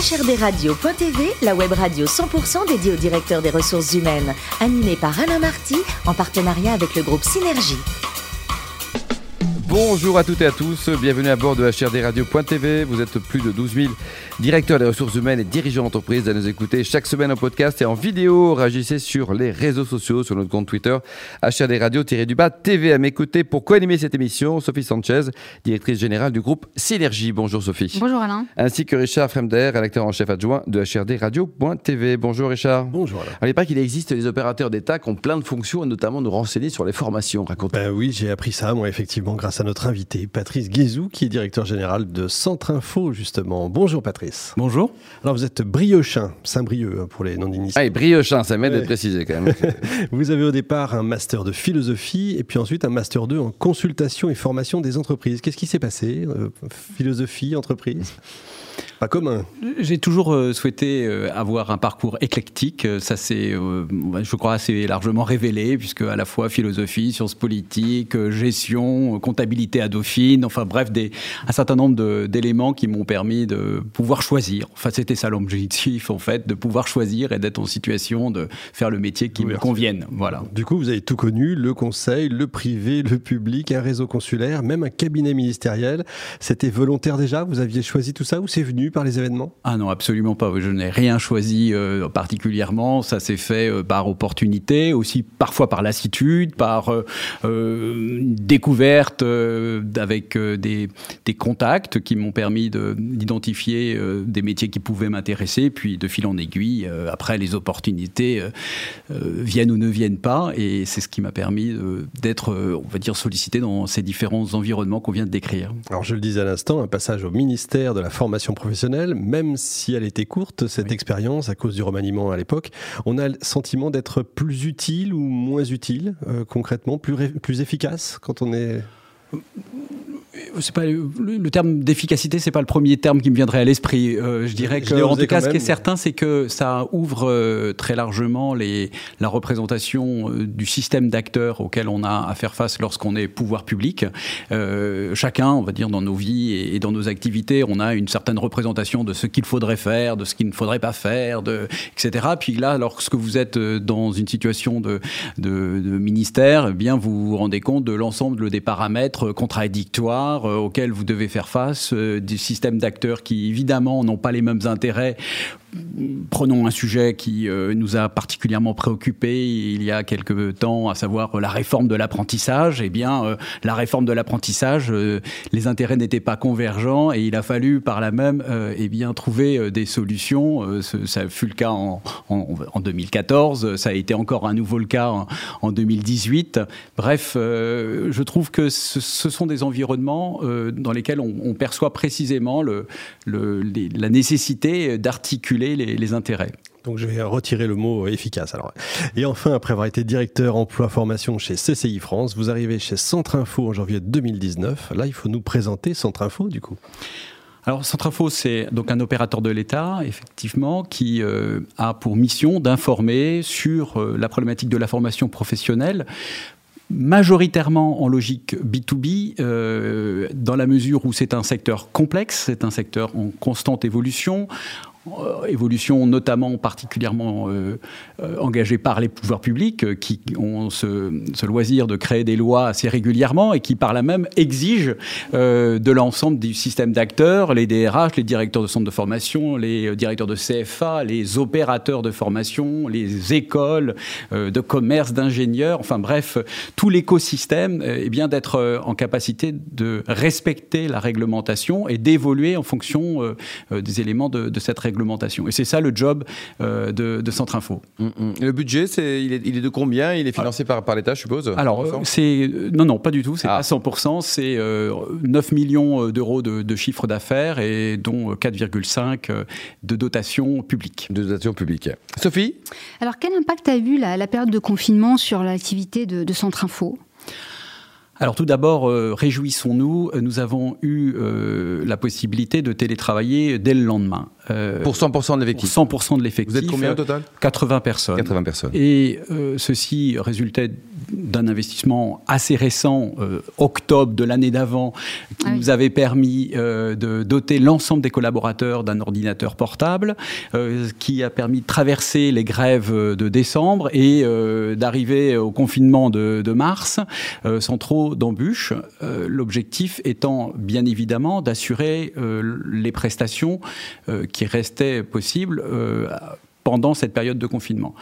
HRDRadio.tv, la web radio 100% dédiée au directeur des ressources humaines, animée par Alain Marty, en partenariat avec le groupe Synergie. Bonjour à toutes et à tous, bienvenue à bord de HRDRadio.tv. Vous êtes plus de 12 000 directeurs des ressources humaines et dirigeants d'entreprise à nous écouter chaque semaine en podcast et en vidéo. Réagissez sur les réseaux sociaux, sur notre compte Twitter, HRDRadio-du-bas TV. À m'écouter pour co-animer cette émission, Sophie Sanchez, directrice générale du groupe Synergie. Bonjour Sophie. Bonjour Alain. Ainsi que Richard Fremder, rédacteur en chef adjoint de HRDRadio.tv. Bonjour Richard. Bonjour Alain. Alors, il pas qu'il existe des opérateurs d'État qui ont plein de fonctions et notamment nous renseigner sur les formations. Raconte. Ben oui, j'ai appris ça, moi, effectivement, grâce à notre invité, Patrice Guézou, qui est directeur général de Centre Info, justement. Bonjour, Patrice. Bonjour. Alors, vous êtes briochin, Saint-Brieuc, hein, pour les non-initiés. Ah, briochin, ça m'aide d'être précisé quand même. vous avez au départ un master de philosophie et puis ensuite un master 2 en consultation et formation des entreprises. Qu'est-ce qui s'est passé euh, Philosophie, entreprise? Pas commun. J'ai toujours euh, souhaité euh, avoir un parcours éclectique. Euh, ça c'est, je crois, assez largement révélé, puisque à la fois philosophie, sciences politiques, gestion, comptabilité à Dauphine, enfin bref, des, un certain nombre d'éléments qui m'ont permis de pouvoir choisir. Enfin, c'était ça l'objectif, en fait, de pouvoir choisir et d'être en situation de faire le métier qui me convienne. Voilà. Du coup, vous avez tout connu, le conseil, le privé, le public, un réseau consulaire, même un cabinet ministériel. C'était volontaire déjà? Vous aviez choisi tout ça ou c'est venu par les événements? Ah non, absolument pas. Je n'ai rien choisi euh, particulièrement. Ça s'est fait euh, par opportunité, aussi parfois par lassitude, par euh, découverte avec des, des, contacts qui m'ont permis d'identifier des métiers qui pouvaient m'intéresser. Puis de fil en aiguille, après les opportunités viennent ou ne viennent pas. Et c'est ce qui m'a permis d'être, on va dire, sollicité dans ces différents environnements qu'on vient de décrire. Alors je le disais à l'instant, un passage au ministère de la formation professionnelle même si elle était courte, cette expérience, à cause du remaniement à l'époque, on a le sentiment d'être plus utile ou moins utile, euh, concrètement, plus, plus efficace quand on est c'est pas le, terme d'efficacité, c'est pas le premier terme qui me viendrait à l'esprit. Euh, je dirais que, en tout cas, ce qui est certain, c'est que ça ouvre euh, très largement les, la représentation euh, du système d'acteurs auquel on a à faire face lorsqu'on est pouvoir public. chacun, on va dire, dans nos vies et, dans nos activités, on a une certaine représentation de ce qu'il faudrait faire, de ce qu'il ne faudrait pas faire, de, etc. Puis là, lorsque vous êtes dans une situation de, de, de ministère, eh bien, vous vous rendez compte de l'ensemble des paramètres contradictoires euh, auxquels vous devez faire face, euh, des systèmes d'acteurs qui évidemment n'ont pas les mêmes intérêts Prenons un sujet qui euh, nous a particulièrement préoccupé il y a quelques temps, à savoir la réforme de l'apprentissage. Eh bien, euh, la réforme de l'apprentissage, euh, les intérêts n'étaient pas convergents et il a fallu par là même eh bien, trouver des solutions. ça fut le cas en, en, 2014, ça a été encore à nouveau le cas en, 2018. Bref, je trouve que ce, sont des environnements dans lesquels on, perçoit précisément la nécessité d'articuler les, intérêts. Donc je vais retirer le mot efficace. Alors. Et enfin, après avoir été directeur emploi formation chez CCI France, vous arrivez chez Centre Info en janvier 2019. Là, il faut nous présenter Centre Info du coup. Alors Centre Info, c'est donc un opérateur de l'État, effectivement, qui euh, a pour mission d'informer sur euh, la problématique de la formation professionnelle majoritairement en logique B2B, euh, dans la mesure où c'est un secteur complexe, c'est un secteur en constante évolution. Euh, évolution notamment particulièrement euh, euh, engagée par les pouvoirs publics qui ont ce, loisir de créer des lois assez régulièrement et qui par là même exigent de l'ensemble du système d'acteurs, les DRH, les directeurs de centres de formation, les directeurs de CFA, les opérateurs de formation, les écoles de commerce, d'ingénieurs, enfin bref, tout l'écosystème, eh bien d'être en capacité de respecter la réglementation et d'évoluer en fonction des éléments de, de cette réglementation réglementation. Et c'est ça le job euh, de, de, Centre Info. Mm, mm. Le budget, il, est, il, est, de combien? Il est financé par, par l'État, je suppose? Alors, c'est. Non, non, pas du tout. C'est ah. pas 100%. C'est 9 euh, millions d'euros de, de chiffre d'affaires et dont 4,5 euh, de dotation publique. De dotation publique. Sophie? Alors, quel impact a eu la, la période de confinement sur l'activité de, de Centre Info? Alors tout d'abord, euh, réjouissons-nous, nous avons eu euh, la possibilité de télétravailler dès le lendemain. pour 100% de l'effectif 100% de l'effectif. Vous êtes combien au total? 80 personnes. 80 personnes. Et ceci résultait d'un investissement assez récent, octobre de l'année d'avant, qui ah nous avait permis de doter l'ensemble des collaborateurs d'un ordinateur portable, qui a permis de traverser les grèves de décembre et d'arriver au confinement de, de mars sans trop d'embûches. L'objectif étant bien évidemment d'assurer les prestations qui restaient possibles pendant cette période de confinement.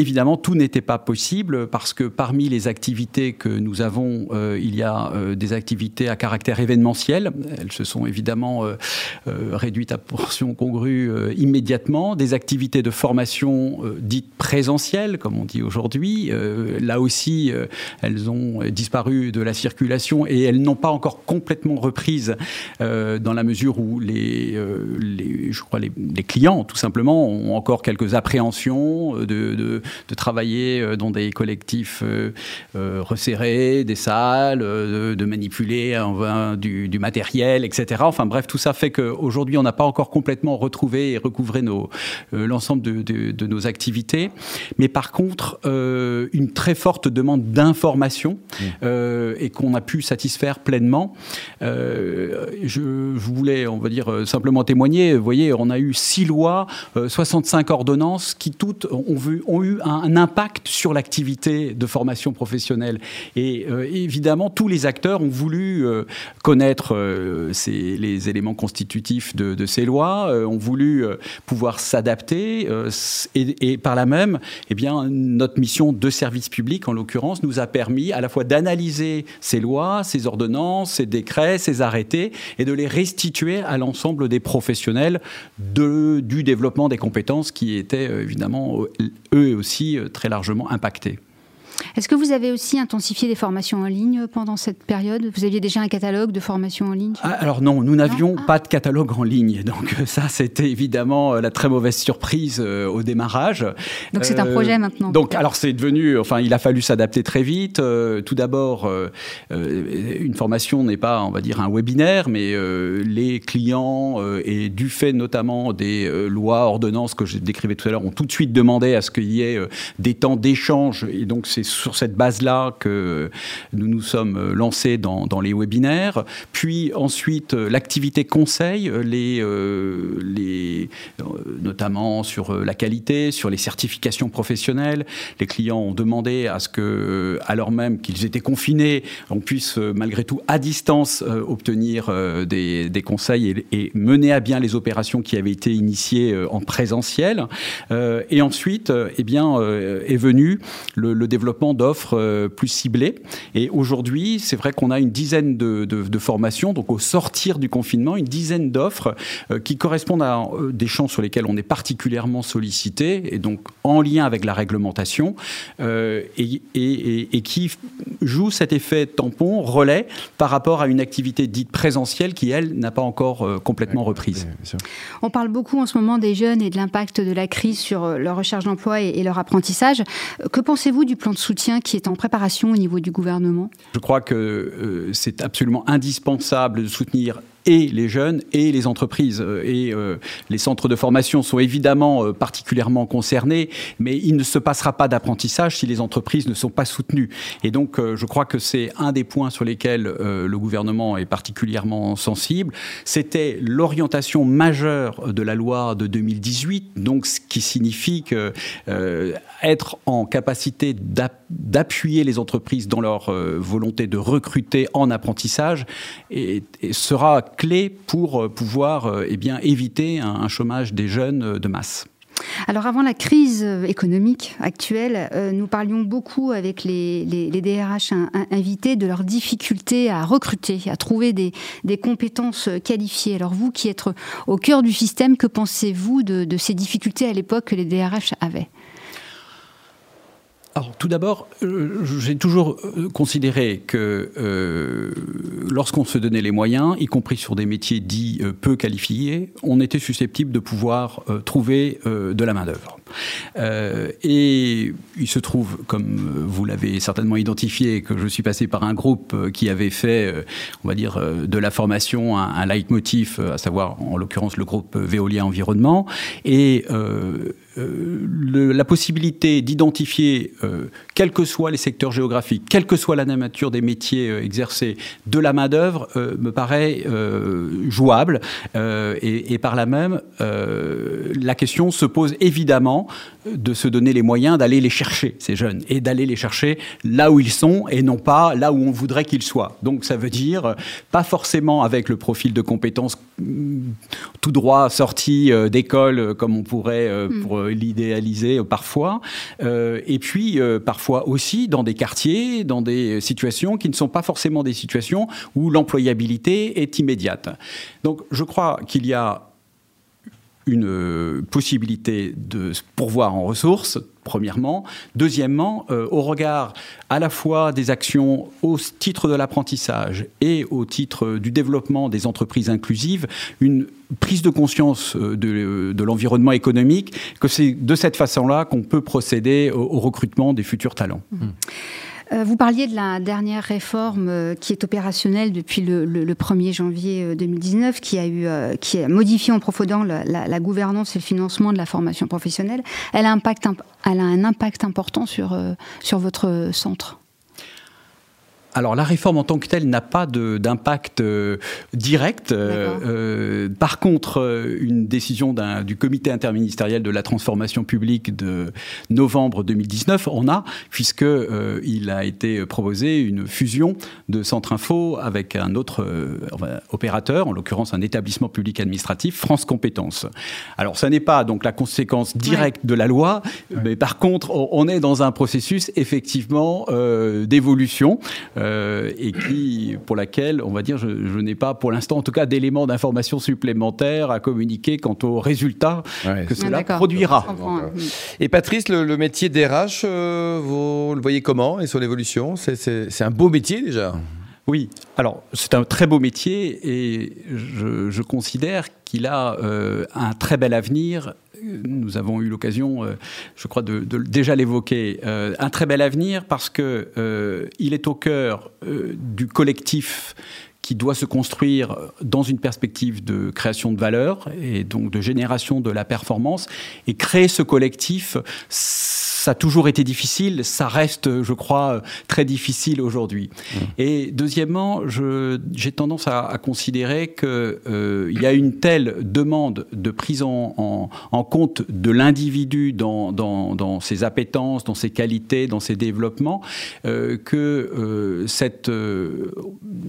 Évidemment, tout n'était pas possible parce que parmi les activités que nous avons, euh, il y a euh, des activités à caractère événementiel. Elles se sont évidemment euh, réduites à portion congrue immédiatement. Des activités de formation dites présentielles, comme on dit aujourd'hui. là aussi, elles ont disparu de la circulation et elles n'ont pas encore complètement reprise dans la mesure où les, je crois les, clients, tout simplement, ont encore quelques appréhensions de de, travailler euh, dans des collectifs euh, euh, resserrés, des salles, de, manipuler du, du, matériel, etc. Enfin bref, tout ça fait qu'aujourd'hui, on n'a pas encore complètement retrouvé et recouvré l'ensemble de, nos activités. Mais par contre, une très forte demande d'information mmh. et qu'on a pu satisfaire pleinement. je, voulais, on va dire, simplement témoigner. Vous voyez, on a eu six lois, 65 ordonnances qui toutes ont, vu, ont eu un, impact sur l'activité de formation professionnelle. Et euh, évidemment, tous les acteurs ont voulu euh, connaître euh, les éléments constitutifs de, ces lois, ont voulu pouvoir s'adapter et, par là même, eh bien, notre mission de service public, en l'occurrence, nous a permis à la fois d'analyser ces lois, ces ordonnances, ces décrets, ces arrêtés et de les restituer à l'ensemble des professionnels de, du développement des compétences qui étaient évidemment eux aussi euh, très largement impactés. Est-ce que vous avez aussi intensifié des formations en ligne pendant cette période? Vous aviez déjà un catalogue de formations en ligne? Ah, Alors non, nous n'avions ah. pas de catalogue en ligne. Donc euh, ça, c'était évidemment euh, la très mauvaise surprise euh, au démarrage. Donc c'est un projet maintenant Donc alors c'est devenu, enfin il a fallu s'adapter très vite. tout d'abord, une formation n'est pas, on va dire, un webinaire, mais les clients, et du fait notamment des lois, ordonnances que je décrivais tout à l'heure, ont tout de suite demandé à ce qu'il y ait des temps d'échange. Et donc c'est sur cette base-là que nous nous sommes lancés dans, les webinaires. Puis ensuite, l'activité conseil, les, euh, les, euh, notamment sur la qualité, sur les certifications professionnelles. Les clients ont demandé à ce que, alors même qu'ils étaient confinés, on puisse malgré tout à distance euh, obtenir des, conseils et, mener à bien les opérations qui avaient été initiées en présentiel. et ensuite, eh bien, est venu le développement d'offres euh, plus ciblées. Et aujourd'hui, c'est vrai qu'on a une dizaine de, formations, donc au sortir du confinement, une dizaine d'offres euh, qui correspondent à euh, des champs sur lesquels on est particulièrement sollicité, et donc en lien avec la réglementation, et, et, qui jouent cet effet tampon, relais, par rapport à une activité dite présentielle qui, elle, n'a pas encore complètement reprise. On parle beaucoup en ce moment des jeunes et de l'impact de la crise sur leur recherche d'emploi et, et leur apprentissage. Que pensez-vous du plan de soutien qui est en préparation au niveau du gouvernement? Je crois que euh, c'est absolument indispensable de soutenir et les jeunes et les entreprises. Euh, et euh, les centres de formation sont évidemment euh, particulièrement concernés, mais il ne se passera pas d'apprentissage si les entreprises ne sont pas soutenues. Et donc, je crois que c'est un des points sur lesquels le gouvernement est particulièrement sensible. C'était l'orientation majeure de la loi de 2018, donc ce qui signifie que être en capacité d'appuyer les entreprises dans leur volonté de recruter en apprentissage et sera clé pour euh, pouvoir euh, eh bien, éviter un, chômage des jeunes euh, de masse. Alors avant la crise économique actuelle, nous parlions beaucoup avec les, DRH invités de leurs difficultés à recruter, à trouver des, compétences qualifiées. Alors vous qui êtes au cœur du système, que pensez-vous de ces difficultés à l'époque que les DRH avaient? Alors, tout d'abord, euh, j'ai toujours euh, considéré que euh, lorsqu'on se donnait les moyens, y compris sur des métiers dits peu qualifiés, on était susceptible de pouvoir trouver de la main-d'œuvre. et il se trouve, comme vous l'avez certainement identifié, que je suis passé par un groupe qui avait fait, on va dire, de la formation un, un leitmotiv, à savoir en l'occurrence le groupe Veolia Environnement, et euh, la possibilité d'identifier, euh, quels que soient les secteurs géographiques, quelle que soit la nature des métiers euh, exercés, de la main-d'œuvre me paraît jouable. Et, et, par là même, la question se pose évidemment de se donner les moyens d'aller les chercher, ces jeunes, et d'aller les chercher là où ils sont et non pas là où on voudrait qu'ils soient. Donc ça veut dire, pas forcément avec le profil de compétences mm, tout droit sorti d'école comme on pourrait mm. pour l'idéaliser parfois, euh, et puis euh, parfois aussi dans des quartiers, dans des situations qui ne sont pas forcément des situations où l'employabilité est immédiate. Donc je crois qu'il y a une possibilité de pourvoir en ressources, premièrement. Deuxièmement, au regard à la fois des actions au titre de l'apprentissage et au titre du développement des entreprises inclusives, une prise de conscience euh, de, de l'environnement économique, que c'est de cette façon-là qu'on peut procéder au, recrutement des futurs talents. Mmh. Euh, vous parliez de la dernière réforme euh, qui est opérationnelle depuis le, 1er janvier 2019, qui a, eu, qui a modifié en profondeur la, la, gouvernance et le financement de la formation professionnelle. Elle a, impact, elle a un impact important sur, sur votre centre alors la réforme en tant que telle n'a pas d'impact euh, direct. Euh, euh, par contre, une décision du comité interministériel de la transformation publique de novembre 2019 on a, puisque il a été proposé une fusion de Centre Info avec un autre opérateur, en l'occurrence un établissement public administratif, France Compétences. Alors ça n'est pas donc la conséquence directe de la loi, mais par contre on est dans un processus effectivement d'évolution. Euh, et qui, pour laquelle, on va dire, je, n'ai pas pour l'instant, en tout cas, d'éléments d'information supplémentaires à communiquer quant aux résultats que cela ah, produira. Et Patrice, le, métier DRH, euh, vous le voyez comment et sur l'évolution C'est un beau métier déjà? Oui, alors c'est un très beau métier et je, considère qu'il a euh, un très bel avenir nous avons eu l'occasion, euh, je crois, de, déjà l'évoquer, euh, un très bel avenir parce que il est au cœur du collectif qui doit se construire dans une perspective de création de valeur et donc de génération de la performance. Et créer ce collectif, ça a toujours été difficile, ça reste, je crois, très difficile aujourd'hui. Mmh. Et deuxièmement, j'ai tendance à, considérer qu'il euh, y a une telle demande de prise en, en, compte de l'individu dans, dans, dans, ses appétences, dans ses qualités, dans ses développements, euh, que euh, cette, euh,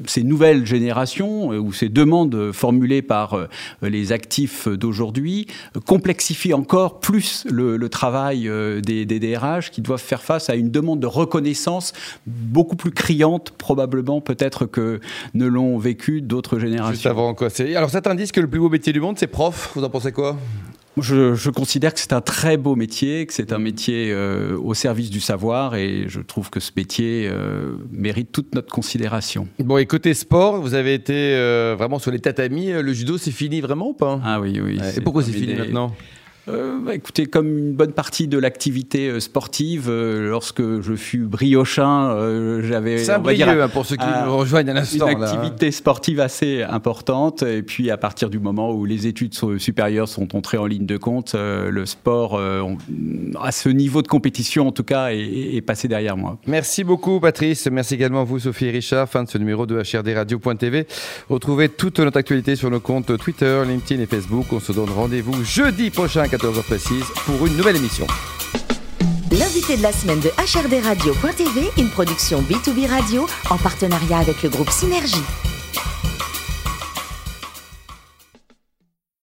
ces nouvelles générations ou ces demandes formulées par les actifs d'aujourd'hui complexifient encore plus le, le travail des, des DRH qui doivent faire face à une demande de reconnaissance beaucoup plus criante, probablement peut-être que ne l'ont vécu d'autres générations. Juste avant, quoi. Alors certains disent que le plus beau métier du monde, c'est prof. Vous en pensez quoi? Je, considère que c'est un très beau métier, que c'est un métier euh, au service du savoir et je trouve que ce métier euh, mérite toute notre considération. Bon, et côté sport, vous avez été euh, vraiment sur les tatamis. Le judo, c'est fini vraiment ou pas? Ah oui, oui. et pourquoi c'est fini maintenant? Euh, bah, écoutez, comme une bonne partie de l'activité euh, sportive, euh, lorsque je fus briochin, j'avais. C'est un hein, pour ceux qui nous rejoignent à l'instant. Une activité sportive assez importante. Et puis, à partir du moment où les études supérieures sont entrées en ligne de compte, le sport, à ce niveau de compétition, en tout cas, est, passé derrière moi. Merci beaucoup, Patrice. Merci également à vous, Sophie et Richard. Fin de ce numéro de HRDRadio.tv. Retrouvez toute notre actualité sur nos comptes Twitter, LinkedIn et Facebook. On se donne rendez-vous jeudi prochain 14h précise pour une nouvelle émission. L'invité de la semaine de HRD Radio.tv, une production B2B Radio en partenariat avec le groupe Synergie.